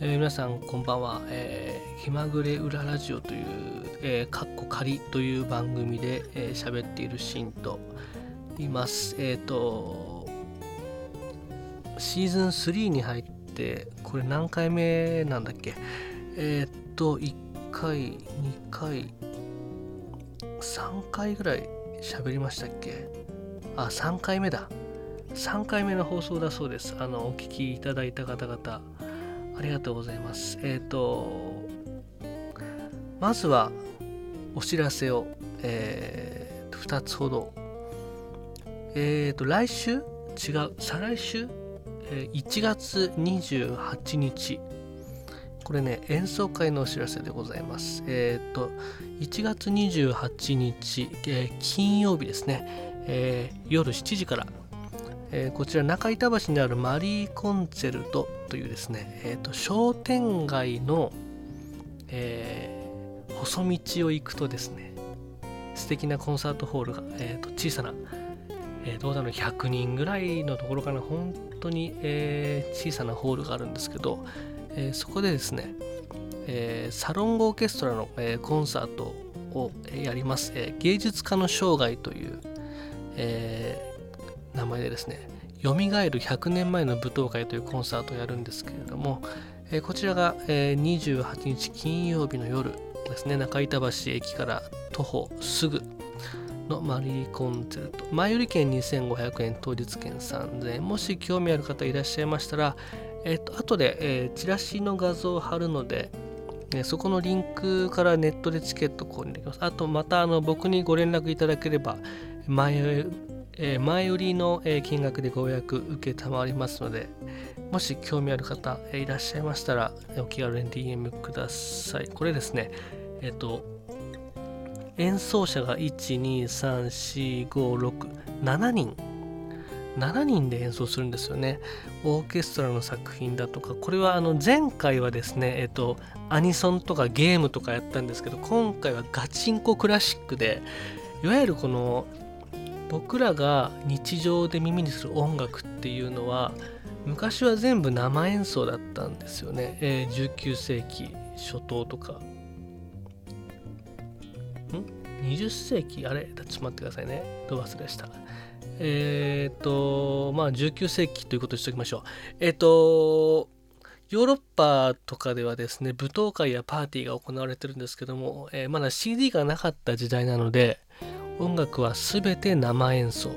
えー、皆さんこんばんは、えー、気まぐれ裏ラジオという、えー、かっこ仮という番組で喋、えー、っているシンといます。えっ、ー、と、シーズン3に入って、これ何回目なんだっけ？えっ、ー、と、1回、2回、3回ぐらい喋りましたっけ？あ、3回目だ。3回目の放送だそうです。あの、お聞きいただいた方々。ありがとうございます。えっ、ー、と、まずはお知らせを、えー、2つほど。えっ、ー、と、来週？違う、再来週、えー、1月28日。これね、演奏会のお知らせでございます。えっ、ー、と、1月28日、えー、金曜日ですね、えー、夜7時からえー、こちら中板橋にあるマリーコンチェルトというですね、えーと、商店街の、えー、細道を行くとですね素敵なコンサートホールが、えーと、小さな、えー、どうだろう100人ぐらいのところかな本当に、えー、小さなホールがあるんですけど、えそこでですね、えサロンオーケストラの、えコンサートをやります、え芸術家の生涯という、え名前でですね「よみがえる100年前の舞踏会」というコンサートをやるんですけれども、えー、こちらが、えー、28日金曜日の夜ですね中板橋駅から徒歩すぐのマリーコンチェルト前売り券2500円当日券3000円もし興味ある方いらっしゃいましたらえ、ー、と後で、えー、チラシの画像を貼るのでそこのリンクからネットでチケット購入できます。あと、またあの僕にご連絡いただければ、前えー、前売りの、えー、金額でご予約受けたまりますので、もし興味ある方、えー、いらっしゃいましたら、お気軽に DM ください。これですね、えっ、と、演奏者が1、2、3、4、5、6、7人。7人で演奏するんですよね。オーケストラの作品だとか、これはあの前回はですね、えっと、アニソンとかゲームとかやったんですけど、今回はガチンコクラシックで、いわゆるこの僕らが日常で耳にする音楽っていうのは昔は全部生演奏だったんですよね、えー、19世紀初頭とか。ん？20世紀？あれ？ちょっと待ってくださいね。どう忘れした。えっ、とまあ19世紀ということにしておきましょう。えっ、とヨーロッパとかではですね舞踏会やパーティーが行われてるんですけども、えー、まだ CD がなかった時代なので音楽は全て生演奏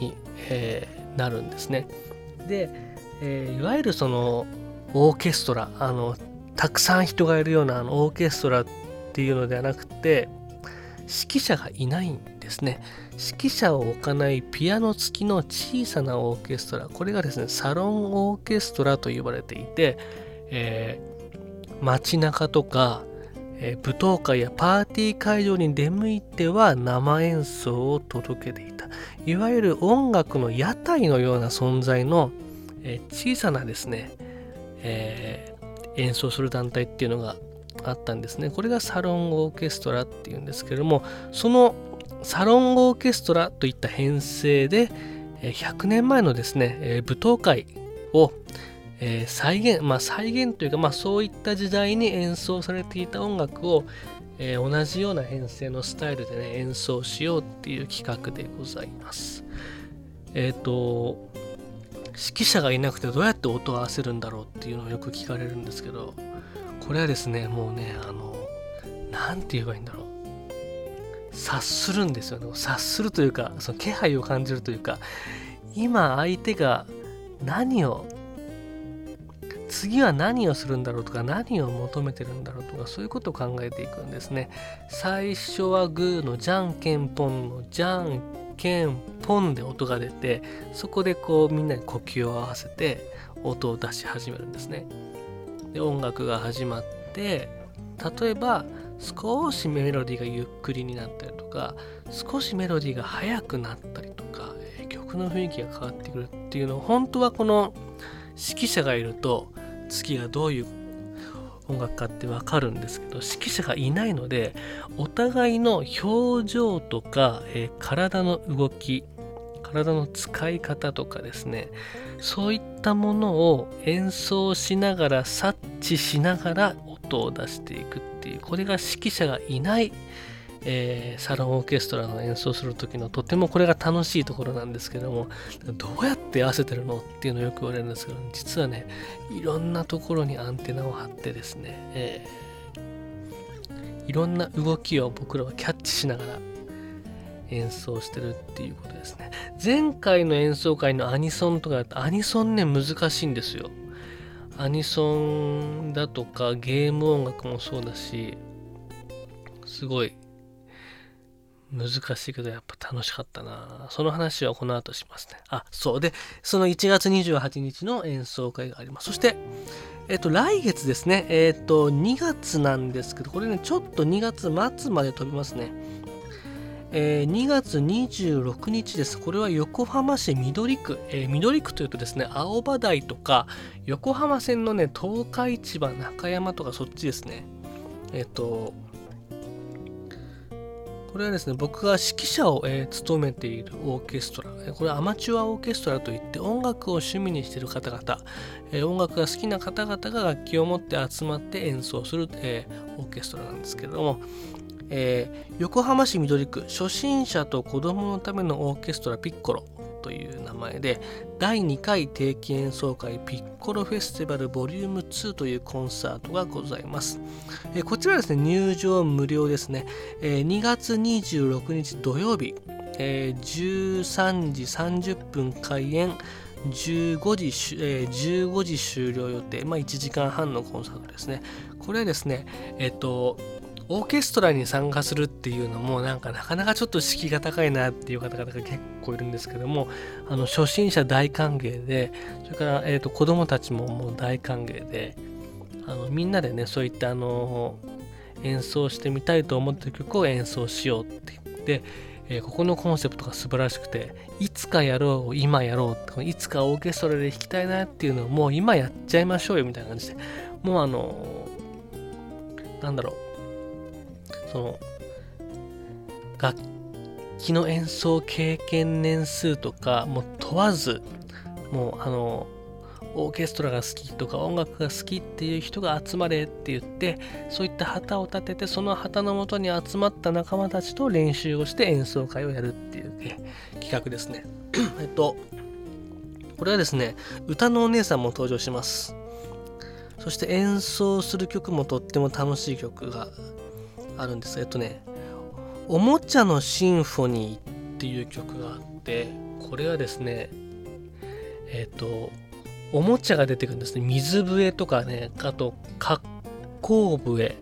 に、えー、なるんですね。で、えー、いわゆるそのオーケストラあのたくさん人がいるようなあのオーケストラっていうのではなくて指揮者がいないんですね。指揮者を置かないピアノ付きの小さなオーケストラこれがですねサロンオーケストラと呼ばれていて、えー、街中とかえ、舞踏会やパーティー会場に出向いては生演奏を届けていた。いわゆる音楽の屋台のような存在の、え、小さなですね、えー、演奏する団体っていうのがあったんですね。これがサロンオーケストラっていうんですけれどもそのサロンオーケストラといった編成で100年前のですね舞踏会をえー、再現、まあ、再現というか、まあ、そういった時代に演奏されていた音楽を、えー、同じような編成のスタイルでね演奏しようっていう企画でございます。えっ、ー、と指揮者がいなくてどうやって音を合わせるんだろうっていうのをよく聞かれるんですけどこれはですねもうねあの何て言えばいいんだろう察するんですよね察するというかその気配を感じるというか今相手が何を次は何をするんだろうとか何を求めてるんだろうとかそういうことを考えていくんですね。最初はグーのじゃんけんぽんのじゃんけんぽんで音が出てそこでこうみんなで呼吸を合わせて音を出し始めるんですね。で音楽が始まって例えば少しメロディーがゆっくりになったりとか少しメロディーが速くなったりとか曲の雰囲気が変わってくるっていうのを本当はこの指揮者がいると次がどういう音楽かってわかるんですけど指揮者がいないのでお互いの表情とか、えー、体の動き体の使い方とかですねそういったものを演奏しながら察チしながら音を出していくっていうこれが指揮者がいない、えー、サロンオーケストラの演奏する時のとてもこれが楽しいところなんですけどもどうやって合わせてるのっていうのをよく言われるんですけど実はねいろんなところにアンテナを張ってですね、えー、いろんな動きを僕らはキャッチしながら演奏してるっていうことですね。前回の演奏会のアニソンとかだとアニソンね難しいんですよ。アニソンだとかゲーム音楽もそうだしすごい難しいけどやっぱ楽しかったなその話はこの後しますねあそうでその1月28日の演奏会がありますそしてえっと来月ですねえっと2月なんですけどこれねちょっと2月末まで飛びますねえー、2月26日です。これは横浜市緑区。えー、緑区というとですね、青葉台とか、横浜線のね、東海市場中山とかそっちですね。えっ、と、これはですね、僕が指揮者を、えー、務めているオーケストラ。これはアマチュアオーケストラといって、音楽を趣味にしている方々、えー、音楽が好きな方々が楽器を持って集まって演奏する、えー、オーケストラなんですけれども、え、横浜市緑区初心者と子供のためのオーケストラピッコロという名前で第2回定期演奏会ピッコロフェスティバルボリューム2というコンサートがございます、え、こちらですね入場無料ですね、えー、2月26日土曜日、えー、13時30分開演。15時,、えー、15時終了予定、まあ、1時間半のコンサートですね。これはですねえっ、とオーケストラに参加するっていうのもなんかなかなかちょっと敷居が高いなっていう方々が結構いるんですけどもあの初心者大歓迎でそれから、えーと、子供たちももう大歓迎であのみんなでねそういったあの演奏してみたいと思ってる曲を演奏しようって言って、えー、ここのコンセプトが素晴らしくていつかやろう今やろういつかオーケストラで弾きたいなっていうのをもう今やっちゃいましょうよみたいな感じでもうあのなんだろうその楽器の演奏経験年数とかもう問わずもうあのオーケストラが好きとか音楽が好きっていう人が集まれって言ってそういった旗を立ててその旗のもとに集まった仲間たちと練習をして演奏会をやるっていう、ね、企画ですね。えっとこれはですね歌のお姉さんも登場します。そして演奏する曲もとっても楽しい曲があるんです。えっとね「おもちゃのシンフォニー」っていう曲があってこれはですねえっとおもちゃが出てくるんですね。水笛とかねあと格好笛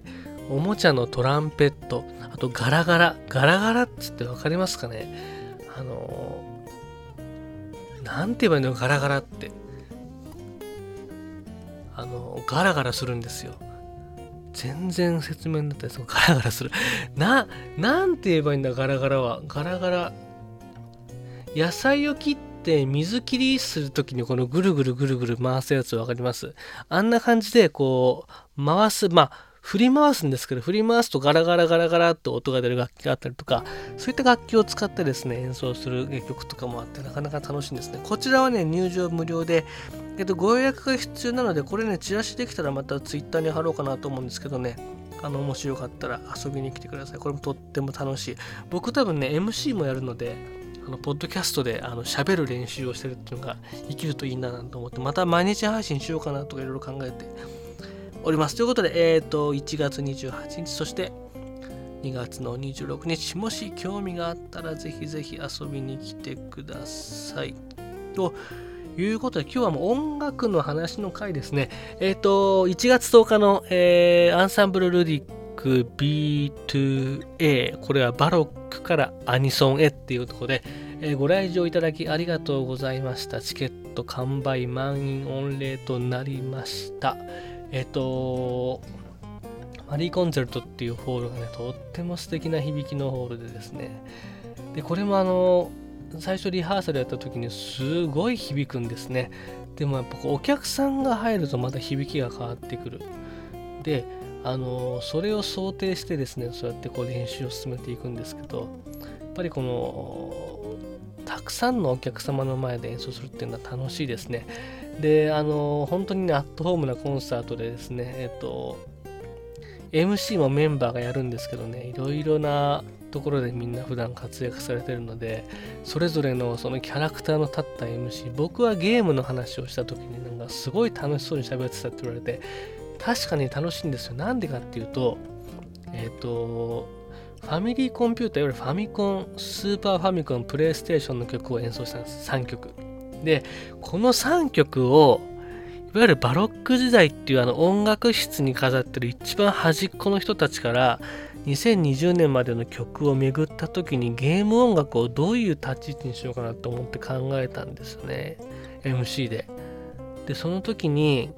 おもちゃのトランペットあとガラガラガラガラっつって分かりますかね。あのなんて言えばいいのガラガラって。あのガラガラするんですよ。全然説明になったりするガラガラする。ななんて言えばいいんだガラガラは。ガラガラ。野菜を切って水切りするときにこのぐるぐるぐるぐる回すやつ分かります？あんな感じでこう回す。まあ振り回すんですけど、振り回すとガラガラガラガラって音が出る楽器があったりとか、そういった楽器を使ってですね、演奏する曲とかもあって、なかなか楽しいんですね。こちらはね、入場無料で、えっと、ご予約が必要なので、これね、チラシできたらまた Twitter に貼ろうかなと思うんですけどね、あの、もしよかったら遊びに来てください。これもとっても楽しい。僕多分ね、MC もやるので、あのポッドキャストであの喋る練習をしてるっていうのが生きるといいなと思って、また毎日配信しようかなとかいろいろ考えております。ということで、えっ、ー、と、1月28日、そして2月の26日、もし興味があったらぜひぜひ遊びに来てください。ということで、今日はもう音楽の話の回ですね。えっ、ー、と、1月10日の、えー、アンサンブル・ルディック B2A、これはバロックからアニソンへっていうところで、えー、ご来場いただきありがとうございました。チケット完売満員御礼となりました。えっ、と、マリーコンチェルトっていうホールがね、とっても素敵な響きのホールでですね、で、これもあの、最初リハーサルやった時にすごい響くんですね。でもやっぱお客さんが入るとまた響きが変わってくる。で、あのそれを想定してですね、そうやってこう練習を進めていくんですけど、やっぱりこのたくさんのお客様の前で演奏するっていうのは楽しいですね。であの本当にねアットホームなコンサートでですねえっと MC もメンバーがやるんですけどねいろいろなところでみんな普段活躍されてるのでそれぞれのそのキャラクターの立った MC 僕はゲームの話をした時になんかすごい楽しそうに喋ってたって言われて確かに楽しいんですよ。なんでかっていうとえっ、ー、とファミリーコンピューターいわゆるファミコンスーパーファミコンプレイステーションの曲を演奏したんです。3曲。でこの3曲をいわゆるバロック時代っていうあの音楽室に飾ってる一番端っこの人たちから2020年までの曲を巡った時にゲーム音楽をどういう立ち位置にしようかなと思って考えたんですよね MC で。でその時に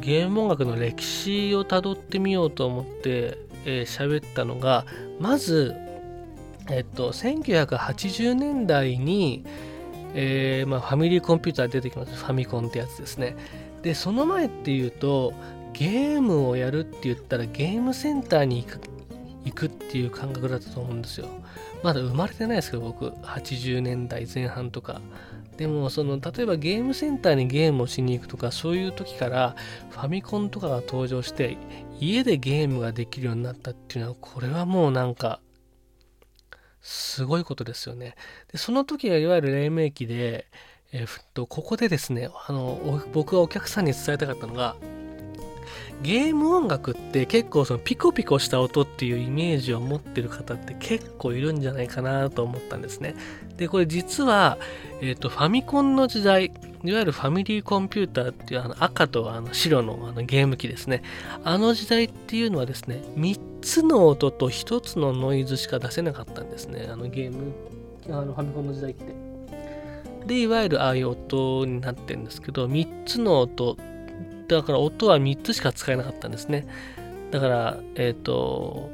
ゲーム音楽の歴史をたどってみようと思って喋、えー、ったのがまずえっと1980年代にえー、まあ、ファミリーコンピューター出てきます。ファミコンってやつですね。で、その前っていうと、ゲームをやるって言ったらゲームセンターに行く行くっていう感覚だったと思うんですよ。まだ生まれてないですけど、僕、80年代前半とか。でも、その、例えばゲームセンターにゲームをしに行くとか、そういう時からファミコンとかが登場して、家でゲームができるようになったっていうのは、これはもうなんか、すごいことですよね。でその時はいわゆる黎明期で、えー、とここでですねあの僕がお客さんに伝えたかったのがゲーム音楽って結構そのピコピコした音っていうイメージを持ってる方って結構いるんじゃないかなと思ったんですね。で、これ実は、えっ、ー、と、ファミコンの時代、いわゆるファミリーコンピューターっていうあの赤とあの白のあのゲーム機ですね。あの時代っていうのはですね、3つの音と1つのノイズしか出せなかったんですね。あのゲーム、あのファミコンの時代って。で、いわゆるああいう音になってるんですけど、3つの音、だから音は3つしか使えなかったんですね。だから、えっ、ー、と、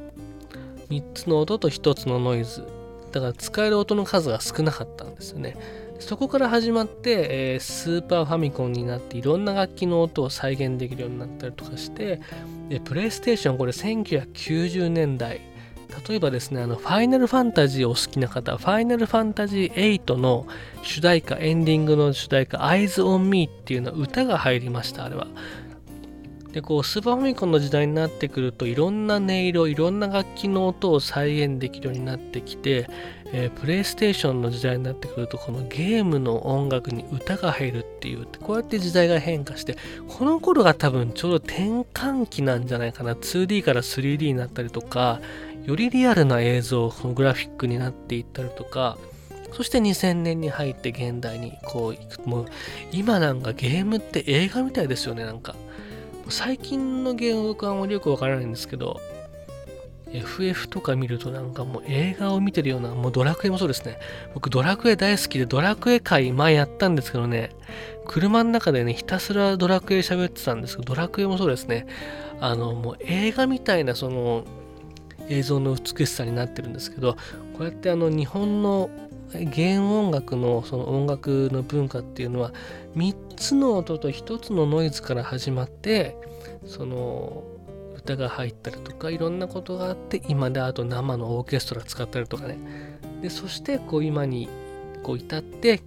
3つの音と1つのノイズ。だから使える音の数が少なかったんですよね。そこから始まって、えー、スーパーファミコンになっていろんな楽器の音を再現できるようになったりとかしてでプレイステーションこれ1990年代例えばですねあのファイナルファンタジーを好きな方ファイナルファンタジー8の主題歌エンディングの主題歌 Eyes on Me っていうのは歌が入りましたあれは。でこうスーパーファミコンの時代になってくるといろんな音色いろんな楽器の音を再現できるようになってきてえー、プレイステーションの時代になってくるとこのゲームの音楽に歌が入るっていうこうやって時代が変化してこの頃が多分ちょうど転換期なんじゃないかな。2D から 3D になったりとかよりリアルな映像のグラフィックになっていったりとかそして2000年に入って現代にこういくもう今なんかゲームって映画みたいですよねなんか最近のゲーム僕はあまりよくわからないんですけど FF とか見るとなんかもう映画を見てるような、もうドラクエもそうですね。僕ドラクエ大好きでドラクエ界前やったんですけどね、車の中でね、ひたすらドラクエ喋ってたんですけど、ドラクエもそうですね。あの、もう映画みたいなその映像の美しさになってるんですけど、こうやってあの日本の原音楽のその音楽の文化っていうのは3つの音と1つのノイズから始まってその歌が入ったりとかいろんなことがあって今であと生のオーケストラ使ったりとかね。でそしてこう今にこう至って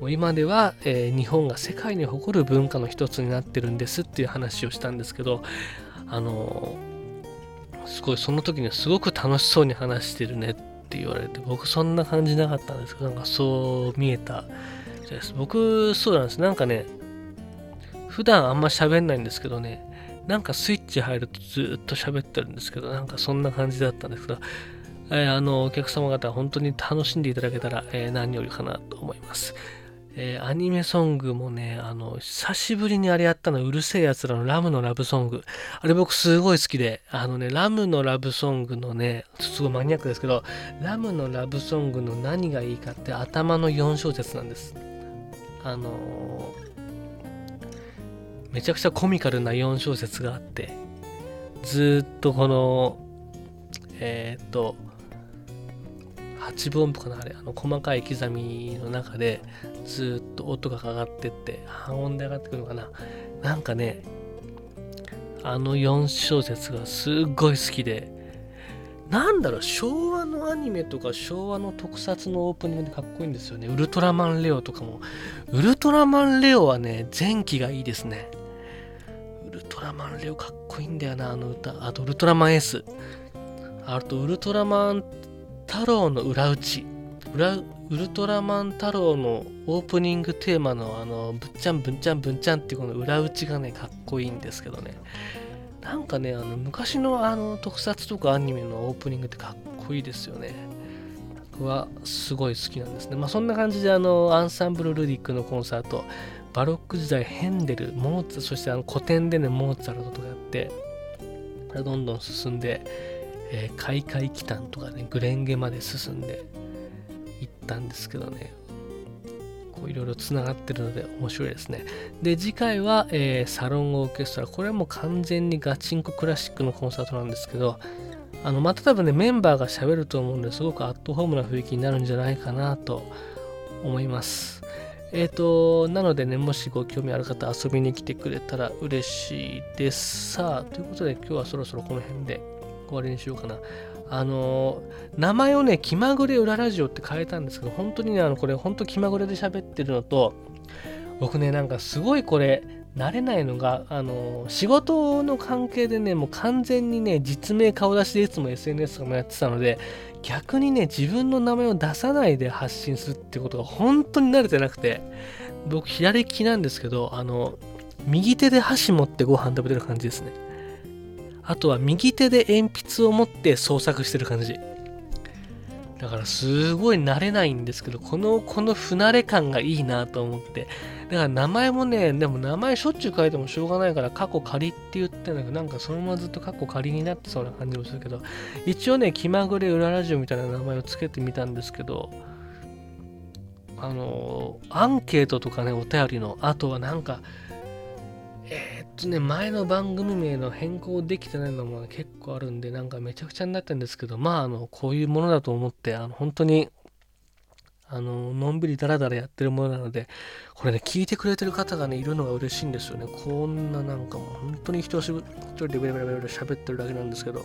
もう今では、えー、日本が世界に誇る文化の一つになってるんですっていう話をしたんですけどあのー、すごいその時にすごく楽しそうに話してるねって言われて僕そんな感じなかったんですけどなんかそう見えたです僕そうなんですなんかね普段あんま喋んないんですけどねなんかスイッチ入るとずっと喋ってるんですけど、なんかそんな感じだったんですけど、えー、あの、お客様方本当に楽しんでいただけたら、えー、何よりかなと思います。えー、アニメソングもね、あの、久しぶりにあれやったの、うるせえ奴らのラムのラブソング。あれ僕すごい好きで、あのね、ラムのラブソングのね、すごいマニアックですけど、ラムのラブソングの何がいいかって頭の4小節なんです。あのーめちゃくちゃコミカルな4小節があってずっとこのえー、っと8分音符かなあれあの細かい刻みの中でずっと音がかかってって半音で上がってくるのかな。なんかねあの4小節がすっごい好きでなんだろう昭和のアニメとか昭和の特撮のオープニングでかっこいいんですよね。ウルトラマンレオとかも。ウルトラマンレオはね前期がいいですね。ウルトラマンレオかっこいいんだよなあの歌。あとウルトラマン S あとウルトラマン太郎の裏打ち。ウルトラマン太郎のオープニングテーマのあのぶっちゃんぶんちゃんぶんちゃんっていうこの裏打ちがねかっこいいんですけどね。なんかねあの昔のあの特撮とかアニメのオープニングってかっこいいですよね。僕はすごい好きなんですね。まあそんな感じであのアンサンブル・ルディックのコンサートバロック時代ヘンデルモーツそしてあの古典でねモーツァルトとかやってどんどん進んで、えー、開会期間とかねグレンゲまで進んでいったんですけどねこういろいろつながってるので面白いですね。で、次回は、えー、サロンオーケストラ。これはもう完全にガチンコクラシックのコンサートなんですけど、あのまた多分ね、メンバーが喋ると思うんですごくアットホームな雰囲気になるんじゃないかなと思います。えっ、ー、と、なのでね、もしご興味ある方遊びに来てくれたら嬉しいです。さあ、ということで今日はそろそろこの辺で終わりにしようかな。あの名前をね、気まぐれ裏ラジオって変えたんですけど、本当にね、あのこれ、本当気まぐれで喋ってるのと、僕ね、なんかすごいこれ、慣れないのが、あの仕事の関係でね、もう完全にね、実名顔出しでいつも SNS とかもやってたので、逆にね、自分の名前を出さないで発信するってことが本当に慣れてなくて、僕、左利きなんですけど、あの、右手で箸持ってご飯食べてる感じですね。あとは右手で鉛筆を持って創作してる感じ。だからすごい慣れないんですけど、この、この不慣れ感がいいなと思って。だから名前もね、でも名前しょっちゅう書いてもしょうがないから、過去仮って言ってんだけど、なんかそのままずっと過去仮になってそうな感じもするけど、一応ね、気まぐれ裏ラジオみたいな名前をつけてみたんですけど、あの、アンケートとかね、お便りの、あとはなんか、とね、前の番組名の変更できてないのも結構あるんで、なんかめちゃくちゃになったんですけど、まあ、あの、こういうものだと思って、あの、本当に、あの、のんびりダラダラやってるものなので、これね、聞いてくれてる方がね、いるのが嬉しいんですよね。こんななんかもう、本当に一人でベラベラベラ喋ってるだけなんですけど、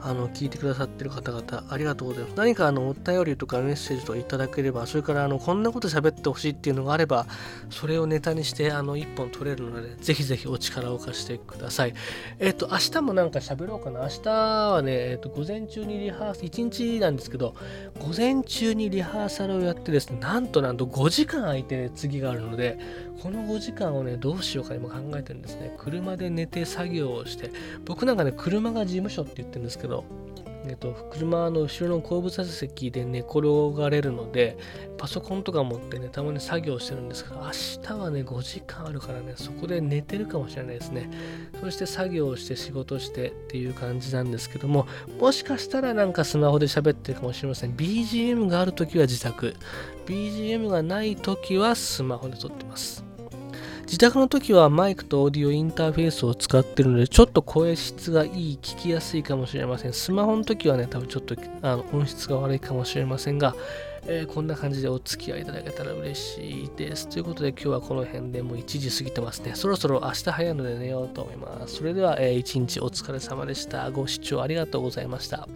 あの聞いてくださってる方々ありがとうございます。何かあのお便りとかメッセージとかいただければ、それからあのこんなこと喋ってほしいっていうのがあれば、それをネタにしてあの1本取れるので、ぜひぜひお力を貸してください。えっ、と、明日もなんか喋ろうかな。明日はね、えっ、と、午前中にリハーサル、1日なんですけど、午前中にリハーサルをやってですね、なんとなんと5時間空いてね次があるので、この5時間をね、どうしようか今考えてるんですね。車で寝て作業をして、僕なんかね、車が事務所って言ってるんですけど、えっと、車の後ろの後部座席で寝転がれるので、パソコンとか持ってね、たまに作業してるんですけど、明日はね、5時間あるからね、そこで寝てるかもしれないですね。そして作業して仕事してっていう感じなんですけども、もしかしたらなんかスマホで喋ってるかもしれません。BGM があるときは自宅、BGM がないときはスマホで撮ってます。自宅の時はマイクとオーディオインターフェースを使ってるので、ちょっと声質がいい、聞きやすいかもしれません。スマホの時はね、多分ちょっとあの音質が悪いかもしれませんが、えー、こんな感じでお付き合いいただけたら嬉しいです。ということで今日はこの辺でもう1時過ぎてますね。そろそろ明日早いので寝ようと思います。それでは、えー、一日お疲れ様でした。ご視聴ありがとうございました。